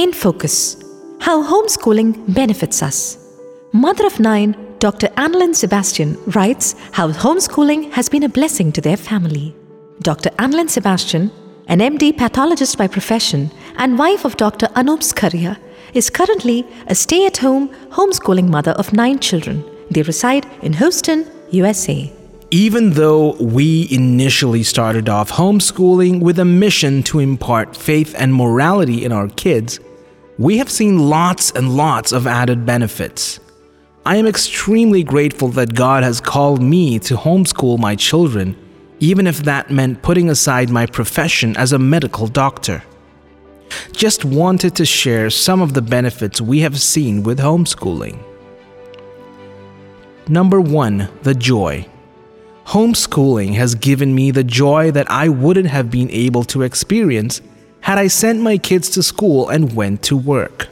In Focus How Homeschooling Benefits Us. Mother of nine, Dr. Annalyn Sebastian writes how homeschooling has been a blessing to their family. Dr. Annalyn Sebastian, an MD pathologist by profession and wife of Dr. Anup Skaria, is currently a stay at home homeschooling mother of nine children. They reside in Houston, USA. Even though we initially started off homeschooling with a mission to impart faith and morality in our kids, we have seen lots and lots of added benefits. I am extremely grateful that God has called me to homeschool my children, even if that meant putting aside my profession as a medical doctor. Just wanted to share some of the benefits we have seen with homeschooling. Number one, the joy. Homeschooling has given me the joy that I wouldn't have been able to experience had I sent my kids to school and went to work.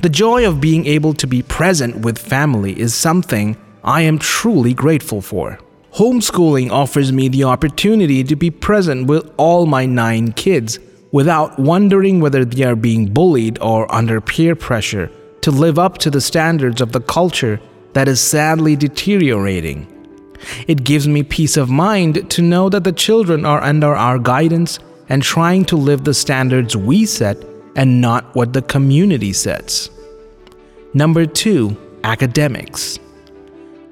The joy of being able to be present with family is something I am truly grateful for. Homeschooling offers me the opportunity to be present with all my nine kids without wondering whether they are being bullied or under peer pressure to live up to the standards of the culture that is sadly deteriorating. It gives me peace of mind to know that the children are under our guidance and trying to live the standards we set and not what the community sets. Number two, academics.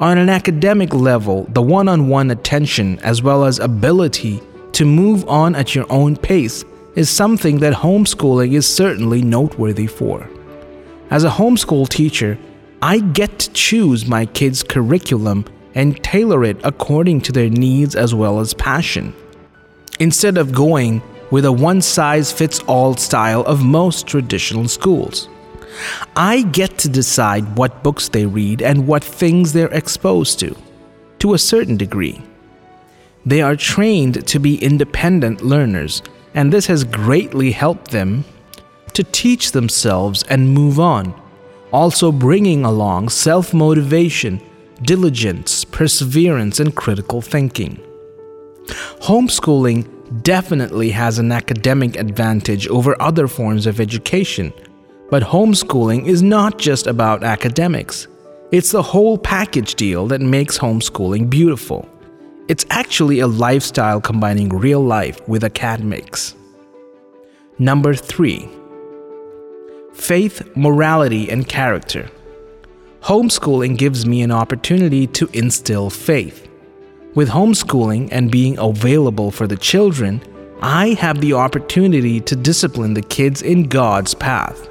On an academic level, the one on one attention as well as ability to move on at your own pace is something that homeschooling is certainly noteworthy for. As a homeschool teacher, I get to choose my kids' curriculum and tailor it according to their needs as well as passion. Instead of going with a one size fits all style of most traditional schools, I get to decide what books they read and what things they're exposed to, to a certain degree. They are trained to be independent learners, and this has greatly helped them to teach themselves and move on also bringing along self motivation, diligence, perseverance, and critical thinking. Homeschooling definitely has an academic advantage over other forms of education, but homeschooling is not just about academics. It's the whole package deal that makes homeschooling beautiful. It's actually a lifestyle combining real life with academics. Number 3 faith, morality, and character. Homeschooling gives me an opportunity to instill faith. With homeschooling and being available for the children, I have the opportunity to discipline the kids in God's path.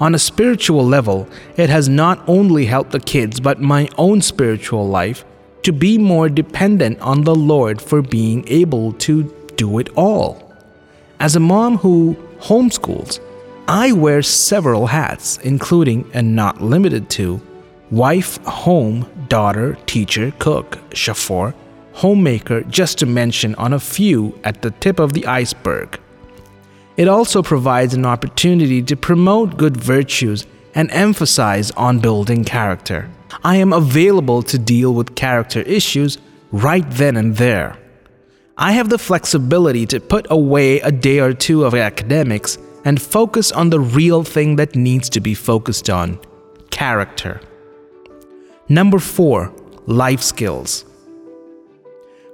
On a spiritual level, it has not only helped the kids but my own spiritual life to be more dependent on the Lord for being able to do it all. As a mom who homeschools, I wear several hats, including and not limited to wife, home, daughter, teacher, cook, chauffeur, homemaker, just to mention on a few at the tip of the iceberg. It also provides an opportunity to promote good virtues and emphasize on building character. I am available to deal with character issues right then and there. I have the flexibility to put away a day or two of academics and focus on the real thing that needs to be focused on character. Number four, life skills.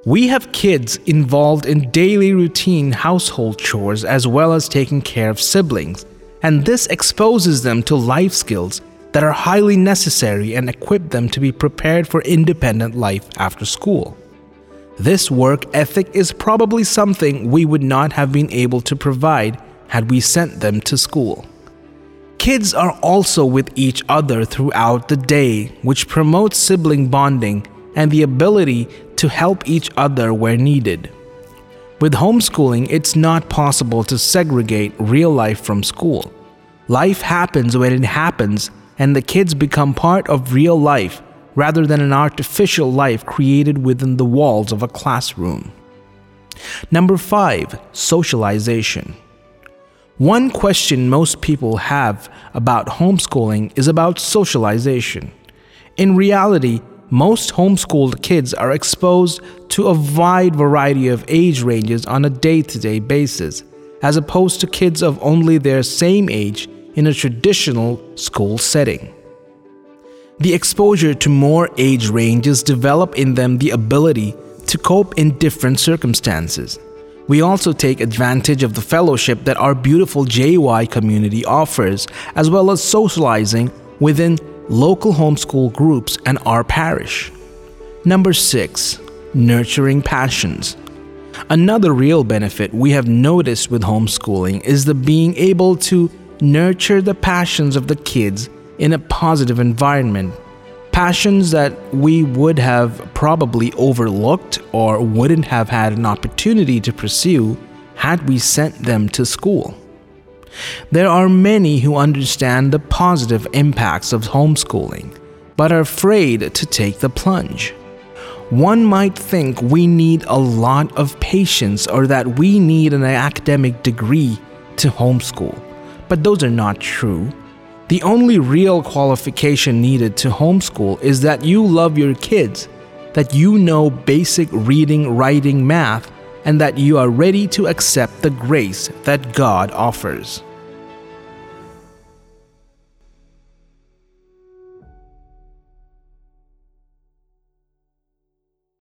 We have kids involved in daily routine household chores as well as taking care of siblings, and this exposes them to life skills that are highly necessary and equip them to be prepared for independent life after school. This work ethic is probably something we would not have been able to provide had we sent them to school. Kids are also with each other throughout the day, which promotes sibling bonding and the ability to help each other where needed. With homeschooling, it's not possible to segregate real life from school. Life happens when it happens, and the kids become part of real life rather than an artificial life created within the walls of a classroom. Number 5 Socialization. One question most people have about homeschooling is about socialization. In reality, most homeschooled kids are exposed to a wide variety of age ranges on a day to day basis, as opposed to kids of only their same age in a traditional school setting. The exposure to more age ranges develop in them the ability to cope in different circumstances. We also take advantage of the fellowship that our beautiful JY community offers, as well as socializing within local homeschool groups and our parish. Number 6. Nurturing passions. Another real benefit we have noticed with homeschooling is the being able to nurture the passions of the kids in a positive environment. Passions that we would have probably overlooked or wouldn't have had an opportunity to pursue had we sent them to school. There are many who understand the positive impacts of homeschooling, but are afraid to take the plunge. One might think we need a lot of patience or that we need an academic degree to homeschool, but those are not true. The only real qualification needed to homeschool is that you love your kids, that you know basic reading, writing, math, and that you are ready to accept the grace that God offers.